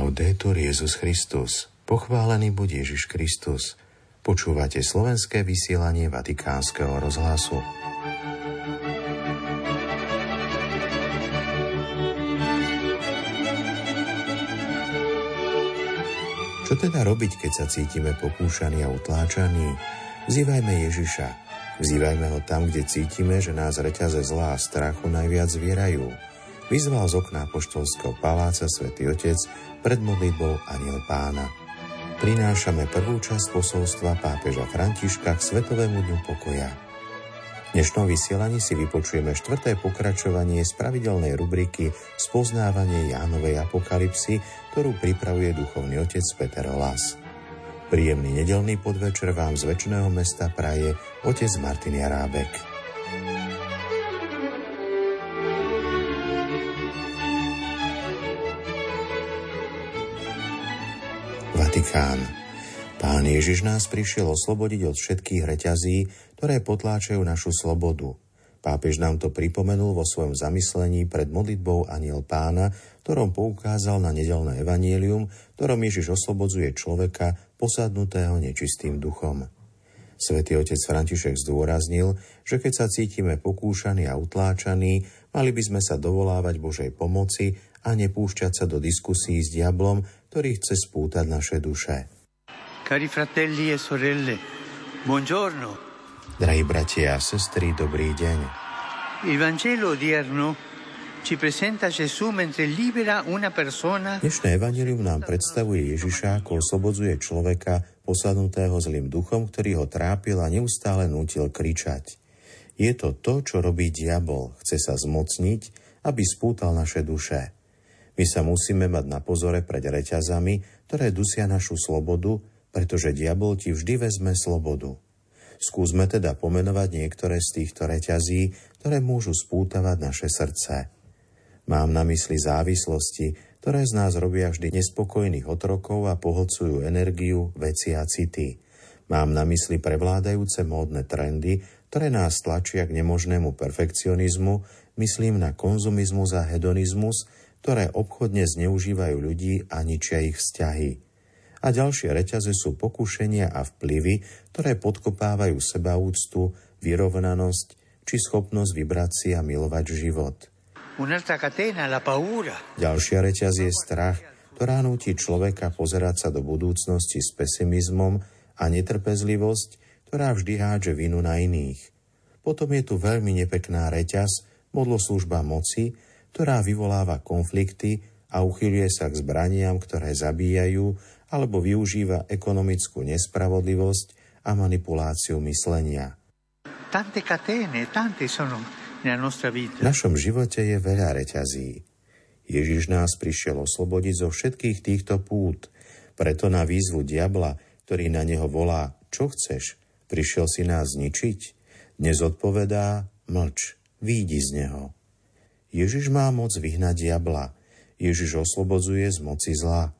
Laudetur Jezus Christus. Pochválený buď Ježiš Kristus. Počúvate slovenské vysielanie Vatikánskeho rozhlasu. Čo teda robiť, keď sa cítime pokúšaní a utláčaní? Vzývajme Ježiša. Vzývajme ho tam, kde cítime, že nás reťaze zlá a strachu najviac zvierajú. Vyzval z okna poštolského paláca svätý Otec pred modlitbou Aniel Pána. Prinášame prvú časť posolstva pápeža Františka k Svetovému dňu pokoja. V dnešnom vysielaní si vypočujeme štvrté pokračovanie z pravidelnej rubriky Spoznávanie Jánovej apokalipsy, ktorú pripravuje duchovný otec Peter Olas. Príjemný nedelný podvečer vám z väčšného mesta praje otec Martin Jarábek. Vatikán. Pán Ježiš nás prišiel oslobodiť od všetkých reťazí, ktoré potláčajú našu slobodu. Pápež nám to pripomenul vo svojom zamyslení pred modlitbou Aniel pána, ktorom poukázal na nedelné evanielium, ktorom Ježiš oslobodzuje človeka posadnutého nečistým duchom. Svetý otec František zdôraznil, že keď sa cítime pokúšaní a utláčaní, mali by sme sa dovolávať Božej pomoci a nepúšťať sa do diskusí s diablom, ktorý chce spútať naše duše. Cari fratelli e sorelle, buongiorno. Drahí bratia a sestry, dobrý deň. Il Vangelo odierno ci presenta Gesù mentre libera una persona. Dnešné evanelium nám predstavuje Ježiša, ako oslobodzuje človeka posadnutého zlým duchom, ktorý ho trápil a neustále nutil kričať. Je to to, čo robí diabol. Chce sa zmocniť, aby spútal naše duše. My sa musíme mať na pozore pred reťazami, ktoré dusia našu slobodu, pretože diabol ti vždy vezme slobodu. Skúsme teda pomenovať niektoré z týchto reťazí, ktoré môžu spútavať naše srdce. Mám na mysli závislosti, ktoré z nás robia vždy nespokojných otrokov a pohlcujú energiu, veci a city. Mám na mysli prevládajúce módne trendy, ktoré nás tlačia k nemožnému perfekcionizmu, myslím na konzumizmus a hedonizmus, ktoré obchodne zneužívajú ľudí a ničia ich vzťahy. A ďalšie reťaze sú pokušenia a vplyvy, ktoré podkopávajú sebaúctu, vyrovnanosť či schopnosť vybrať si a milovať život. Ďalšia reťaz je strach, ktorá núti človeka pozerať sa do budúcnosti s pesimizmom a netrpezlivosť, ktorá vždy hádže vinu na iných. Potom je tu veľmi nepekná reťaz, modloslužba moci, ktorá vyvoláva konflikty a uchyľuje sa k zbraniam, ktoré zabíjajú alebo využíva ekonomickú nespravodlivosť a manipuláciu myslenia. V našom živote je veľa reťazí. Ježiš nás prišiel oslobodiť zo všetkých týchto pút, preto na výzvu diabla, ktorý na neho volá, čo chceš, prišiel si nás zničiť, dnes odpovedá, mlč, výjdi z neho. Ježiš má moc vyhnať diabla. Ježiš oslobodzuje z moci zla.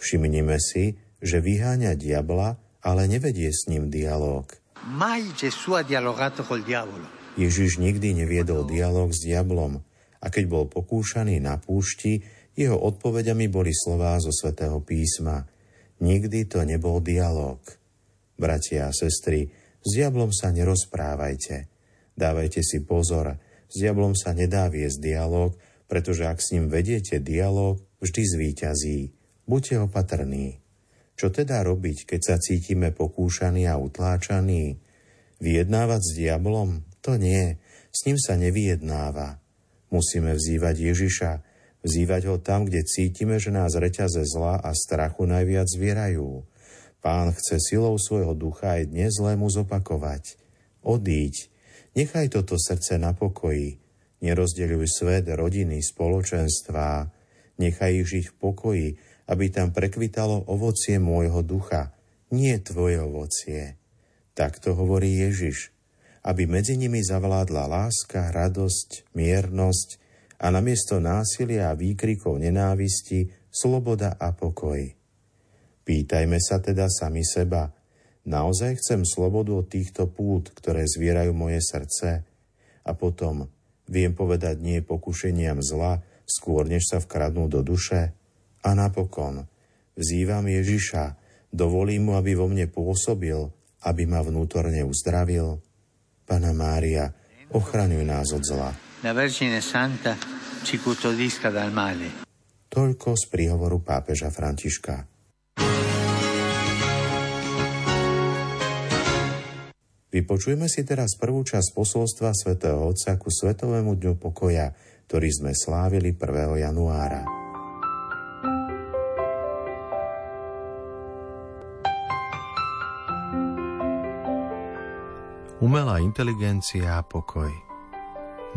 Všimnime si, že vyháňa diabla, ale nevedie s ním dialog. Ježiš nikdy neviedol dialog s diablom a keď bol pokúšaný na púšti, jeho odpovedami boli slová zo svätého písma. Nikdy to nebol dialog. Bratia a sestry, s diablom sa nerozprávajte. Dávajte si pozor, s diablom sa nedá viesť dialog, pretože ak s ním vediete dialog, vždy zvíťazí. Buďte opatrní. Čo teda robiť, keď sa cítime pokúšaní a utláčaní? Vyjednávať s diablom? To nie. S ním sa nevyjednáva. Musíme vzývať Ježiša, vzývať ho tam, kde cítime, že nás reťaze zla a strachu najviac zvierajú. Pán chce silou svojho ducha aj dnes zlému zopakovať. Odíď, Nechaj toto srdce na pokoji. Nerozdeľuj svet, rodiny, spoločenstvá. Nechaj ich žiť v pokoji, aby tam prekvitalo ovocie môjho ducha, nie tvoje ovocie. Tak to hovorí Ježiš, aby medzi nimi zavládla láska, radosť, miernosť a namiesto násilia a výkrikov nenávisti sloboda a pokoj. Pýtajme sa teda sami seba – Naozaj chcem slobodu od týchto pút, ktoré zvierajú moje srdce? A potom viem povedať nie pokušeniam zla, skôr než sa vkradnú do duše? A napokon vzývam Ježiša, dovolím mu, aby vo mne pôsobil, aby ma vnútorne uzdravil. Pana Mária, ochraňuj nás od zla. La Vergine Santa ci custodisca dal male. Toľko z príhovoru pápeža Františka. Vypočujeme si teraz prvú časť posolstva svätého Otca ku Svetovému dňu pokoja, ktorý sme slávili 1. januára. Umelá inteligencia a pokoj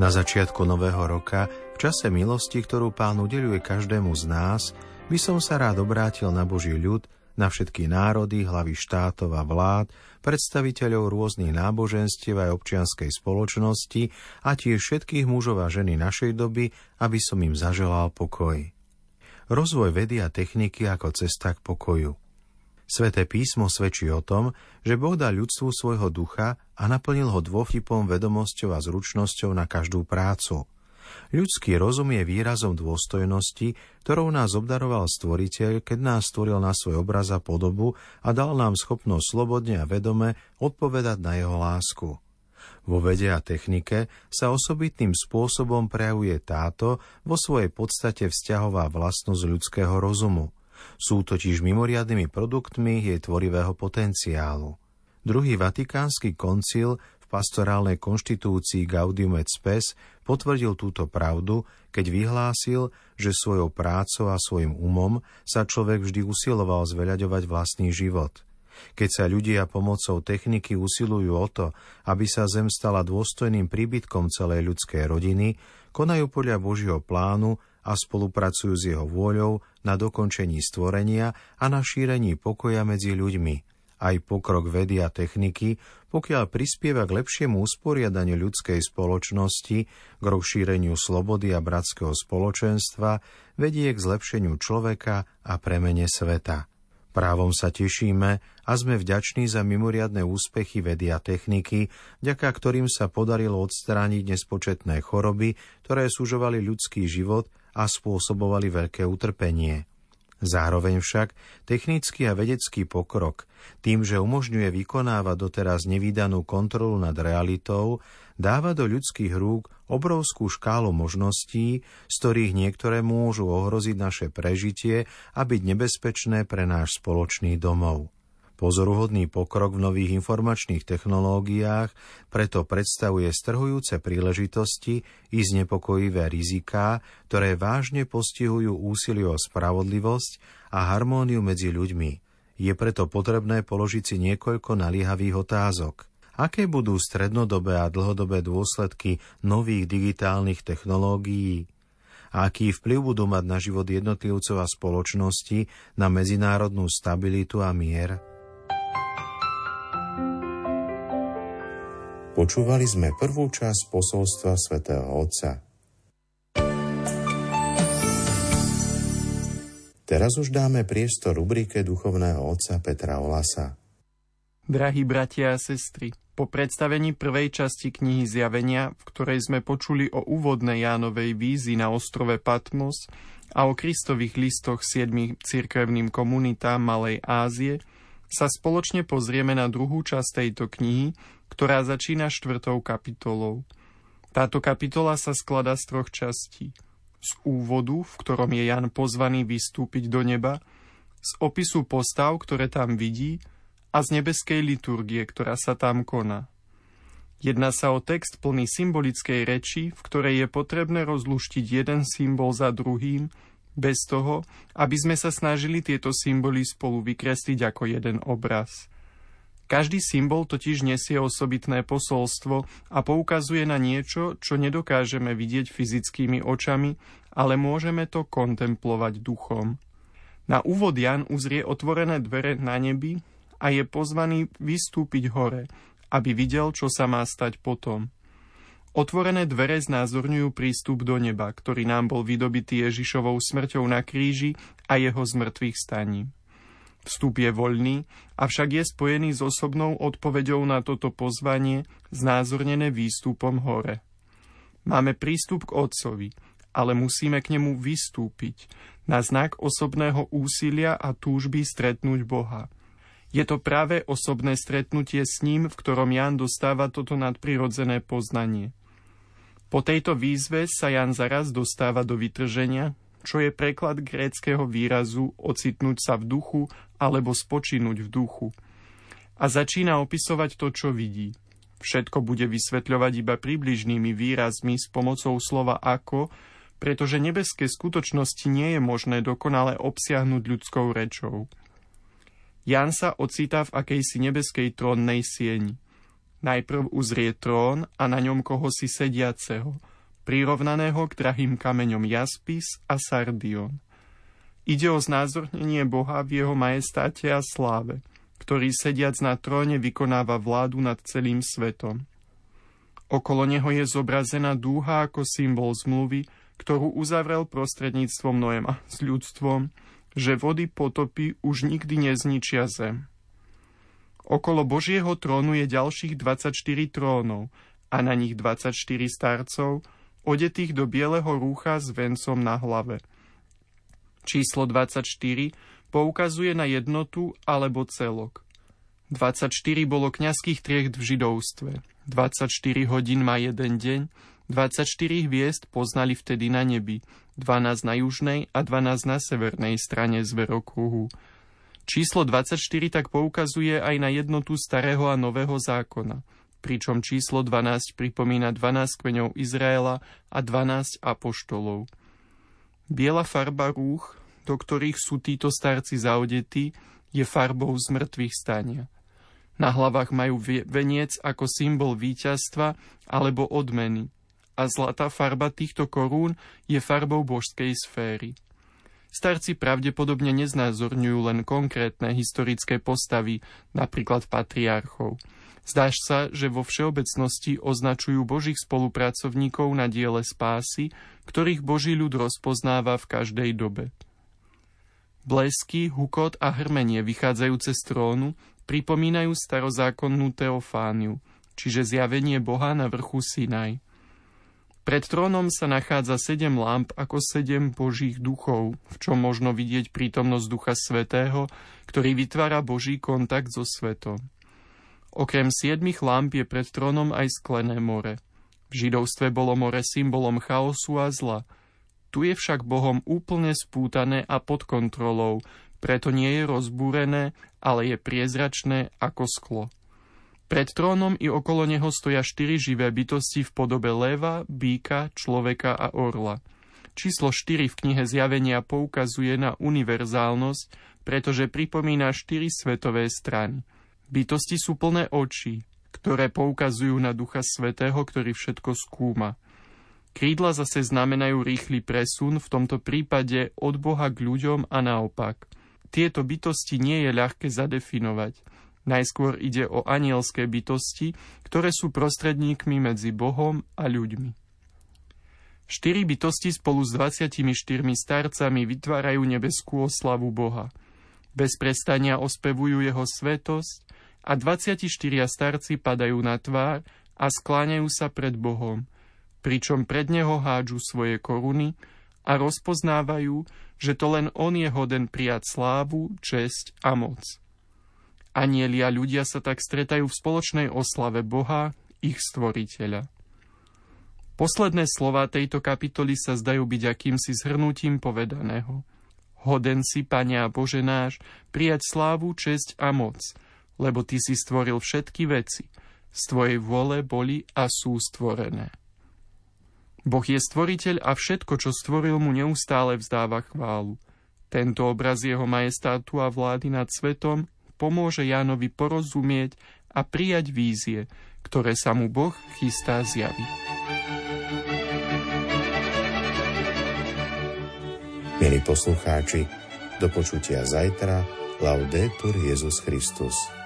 Na začiatku nového roka, v čase milosti, ktorú pán udeluje každému z nás, by som sa rád obrátil na Boží ľud, na všetky národy, hlavy štátov a vlád, predstaviteľov rôznych náboženstiev aj občianskej spoločnosti a tiež všetkých mužov a ženy našej doby, aby som im zaželal pokoj. Rozvoj vedy a techniky ako cesta k pokoju. Sveté písmo svedčí o tom, že Boh dá ľudstvu svojho ducha a naplnil ho dôvtipom, vedomosťou a zručnosťou na každú prácu – Ľudský rozum je výrazom dôstojnosti, ktorou nás obdaroval Stvoriteľ, keď nás stvoril na svoj obraz a podobu a dal nám schopnosť slobodne a vedome odpovedať na jeho lásku. Vo vede a technike sa osobitným spôsobom prejavuje táto vo svojej podstate vzťahová vlastnosť ľudského rozumu. Sú totiž mimoriadnymi produktmi jej tvorivého potenciálu. Druhý vatikánsky koncil pastorálnej konštitúcii Gaudium et Spes potvrdil túto pravdu, keď vyhlásil, že svojou prácou a svojim umom sa človek vždy usiloval zveľaďovať vlastný život. Keď sa ľudia pomocou techniky usilujú o to, aby sa zem stala dôstojným príbytkom celej ľudskej rodiny, konajú podľa Božieho plánu a spolupracujú s jeho vôľou na dokončení stvorenia a na šírení pokoja medzi ľuďmi – aj pokrok vedy a techniky, pokiaľ prispieva k lepšiemu usporiadaniu ľudskej spoločnosti, k rozšíreniu slobody a bratského spoločenstva, vedie k zlepšeniu človeka a premene sveta. Právom sa tešíme a sme vďační za mimoriadne úspechy vedy a techniky, vďaka ktorým sa podarilo odstrániť nespočetné choroby, ktoré súžovali ľudský život a spôsobovali veľké utrpenie. Zároveň však technický a vedecký pokrok, tým, že umožňuje vykonávať doteraz nevýdanú kontrolu nad realitou, dáva do ľudských rúk obrovskú škálu možností, z ktorých niektoré môžu ohroziť naše prežitie a byť nebezpečné pre náš spoločný domov. Pozoruhodný pokrok v nových informačných technológiách preto predstavuje strhujúce príležitosti i znepokojivé riziká, ktoré vážne postihujú úsilie o spravodlivosť a harmóniu medzi ľuďmi. Je preto potrebné položiť si niekoľko naliehavých otázok. Aké budú strednodobé a dlhodobé dôsledky nových digitálnych technológií? a aký vplyv budú mať na život jednotlivcov a spoločnosti, na medzinárodnú stabilitu a mier? Počúvali sme prvú časť posolstva svätého Otca. Teraz už dáme priestor rubrike duchovného otca Petra Olasa. Drahí bratia a sestry, po predstavení prvej časti knihy Zjavenia, v ktorej sme počuli o úvodnej Jánovej vízi na ostrove Patmos a o Kristových listoch siedmých cirkevným komunitám Malej Ázie, sa spoločne pozrieme na druhú časť tejto knihy, ktorá začína štvrtou kapitolou. Táto kapitola sa skladá z troch častí. Z úvodu, v ktorom je Jan pozvaný vystúpiť do neba, z opisu postav, ktoré tam vidí, a z nebeskej liturgie, ktorá sa tam koná. Jedná sa o text plný symbolickej reči, v ktorej je potrebné rozluštiť jeden symbol za druhým, bez toho, aby sme sa snažili tieto symboly spolu vykresliť ako jeden obraz. Každý symbol totiž nesie osobitné posolstvo a poukazuje na niečo, čo nedokážeme vidieť fyzickými očami, ale môžeme to kontemplovať duchom. Na úvod Jan uzrie otvorené dvere na nebi a je pozvaný vystúpiť hore, aby videl, čo sa má stať potom. Otvorené dvere znázorňujú prístup do neba, ktorý nám bol vydobitý Ježišovou smrťou na kríži a jeho zmrtvých staním. Vstup je voľný, avšak je spojený s osobnou odpoveďou na toto pozvanie, znázornené výstupom hore. Máme prístup k Otcovi ale musíme k nemu vystúpiť na znak osobného úsilia a túžby stretnúť Boha. Je to práve osobné stretnutie s ním, v ktorom Jan dostáva toto nadprirodzené poznanie. Po tejto výzve sa Jan zaraz dostáva do vytrženia, čo je preklad gréckého výrazu ocitnúť sa v duchu alebo spočinúť v duchu. A začína opisovať to, čo vidí. Všetko bude vysvetľovať iba približnými výrazmi s pomocou slova ako, pretože nebeské skutočnosti nie je možné dokonale obsiahnuť ľudskou rečou. Jan sa ocitá v akejsi nebeskej trónnej sieni. Najprv uzrie trón a na ňom koho si sediaceho, prirovnaného k drahým kameňom jaspis a sardion. Ide o znázornenie Boha v jeho majestáte a sláve – ktorý sediac na tróne vykonáva vládu nad celým svetom. Okolo neho je zobrazená dúha ako symbol zmluvy, ktorú uzavrel prostredníctvom Noema s ľudstvom, že vody potopy už nikdy nezničia zem. Okolo Božieho trónu je ďalších 24 trónov a na nich 24 starcov, odetých do bieleho rúcha s vencom na hlave. Číslo 24 poukazuje na jednotu alebo celok. 24 bolo kňazských triech v židovstve. 24 hodín má jeden deň, 24 hviezd poznali vtedy na nebi, 12 na južnej a 12 na severnej strane zverokruhu. Číslo 24 tak poukazuje aj na jednotu starého a nového zákona, pričom číslo 12 pripomína 12 kmeňov Izraela a 12 apoštolov. Biela farba rúch do ktorých sú títo starci zaodetí, je farbou zmrtvých stania. Na hlavách majú veniec ako symbol víťazstva alebo odmeny a zlatá farba týchto korún je farbou božskej sféry. Starci pravdepodobne neznázorňujú len konkrétne historické postavy, napríklad patriarchov. Zdáš sa, že vo všeobecnosti označujú božích spolupracovníkov na diele spásy, ktorých Boží ľud rozpoznáva v každej dobe. Blesky, hukot a hrmenie vychádzajúce z trónu pripomínajú starozákonnú teofániu, čiže zjavenie Boha na vrchu Sinaj. Pred trónom sa nachádza sedem lamp ako sedem božích duchov, v čom možno vidieť prítomnosť Ducha Svetého, ktorý vytvára Boží kontakt so svetom. Okrem siedmých lamp je pred trónom aj sklené more. V židovstve bolo more symbolom chaosu a zla – tu je však Bohom úplne spútané a pod kontrolou, preto nie je rozbúrené, ale je priezračné ako sklo. Pred trónom i okolo neho stoja štyri živé bytosti v podobe leva, býka, človeka a orla. Číslo 4 v knihe Zjavenia poukazuje na univerzálnosť, pretože pripomína štyri svetové strany. Bytosti sú plné očí, ktoré poukazujú na Ducha Svetého, ktorý všetko skúma. Krídla zase znamenajú rýchly presun, v tomto prípade od Boha k ľuďom a naopak. Tieto bytosti nie je ľahké zadefinovať. Najskôr ide o anielské bytosti, ktoré sú prostredníkmi medzi Bohom a ľuďmi. Štyri bytosti spolu s 24 starcami vytvárajú nebeskú oslavu Boha. Bez prestania ospevujú jeho svetosť a 24 starci padajú na tvár a skláňajú sa pred Bohom – pričom pred neho hádžu svoje koruny a rozpoznávajú, že to len on je hoden prijať slávu, česť a moc. Anieli a ľudia sa tak stretajú v spoločnej oslave Boha, ich stvoriteľa. Posledné slova tejto kapitoly sa zdajú byť akýmsi zhrnutím povedaného. Hoden si, Pane a Bože náš, prijať slávu, česť a moc, lebo Ty si stvoril všetky veci. Z Tvojej vôle boli a sú stvorené. Boh je stvoriteľ a všetko, čo stvoril mu neustále vzdáva chválu. Tento obraz jeho majestátu a vlády nad svetom pomôže Jánovi porozumieť a prijať vízie, ktoré sa mu Boh chystá zjaviť. Milí poslucháči, do počutia zajtra. Laudetur Jezus Christus.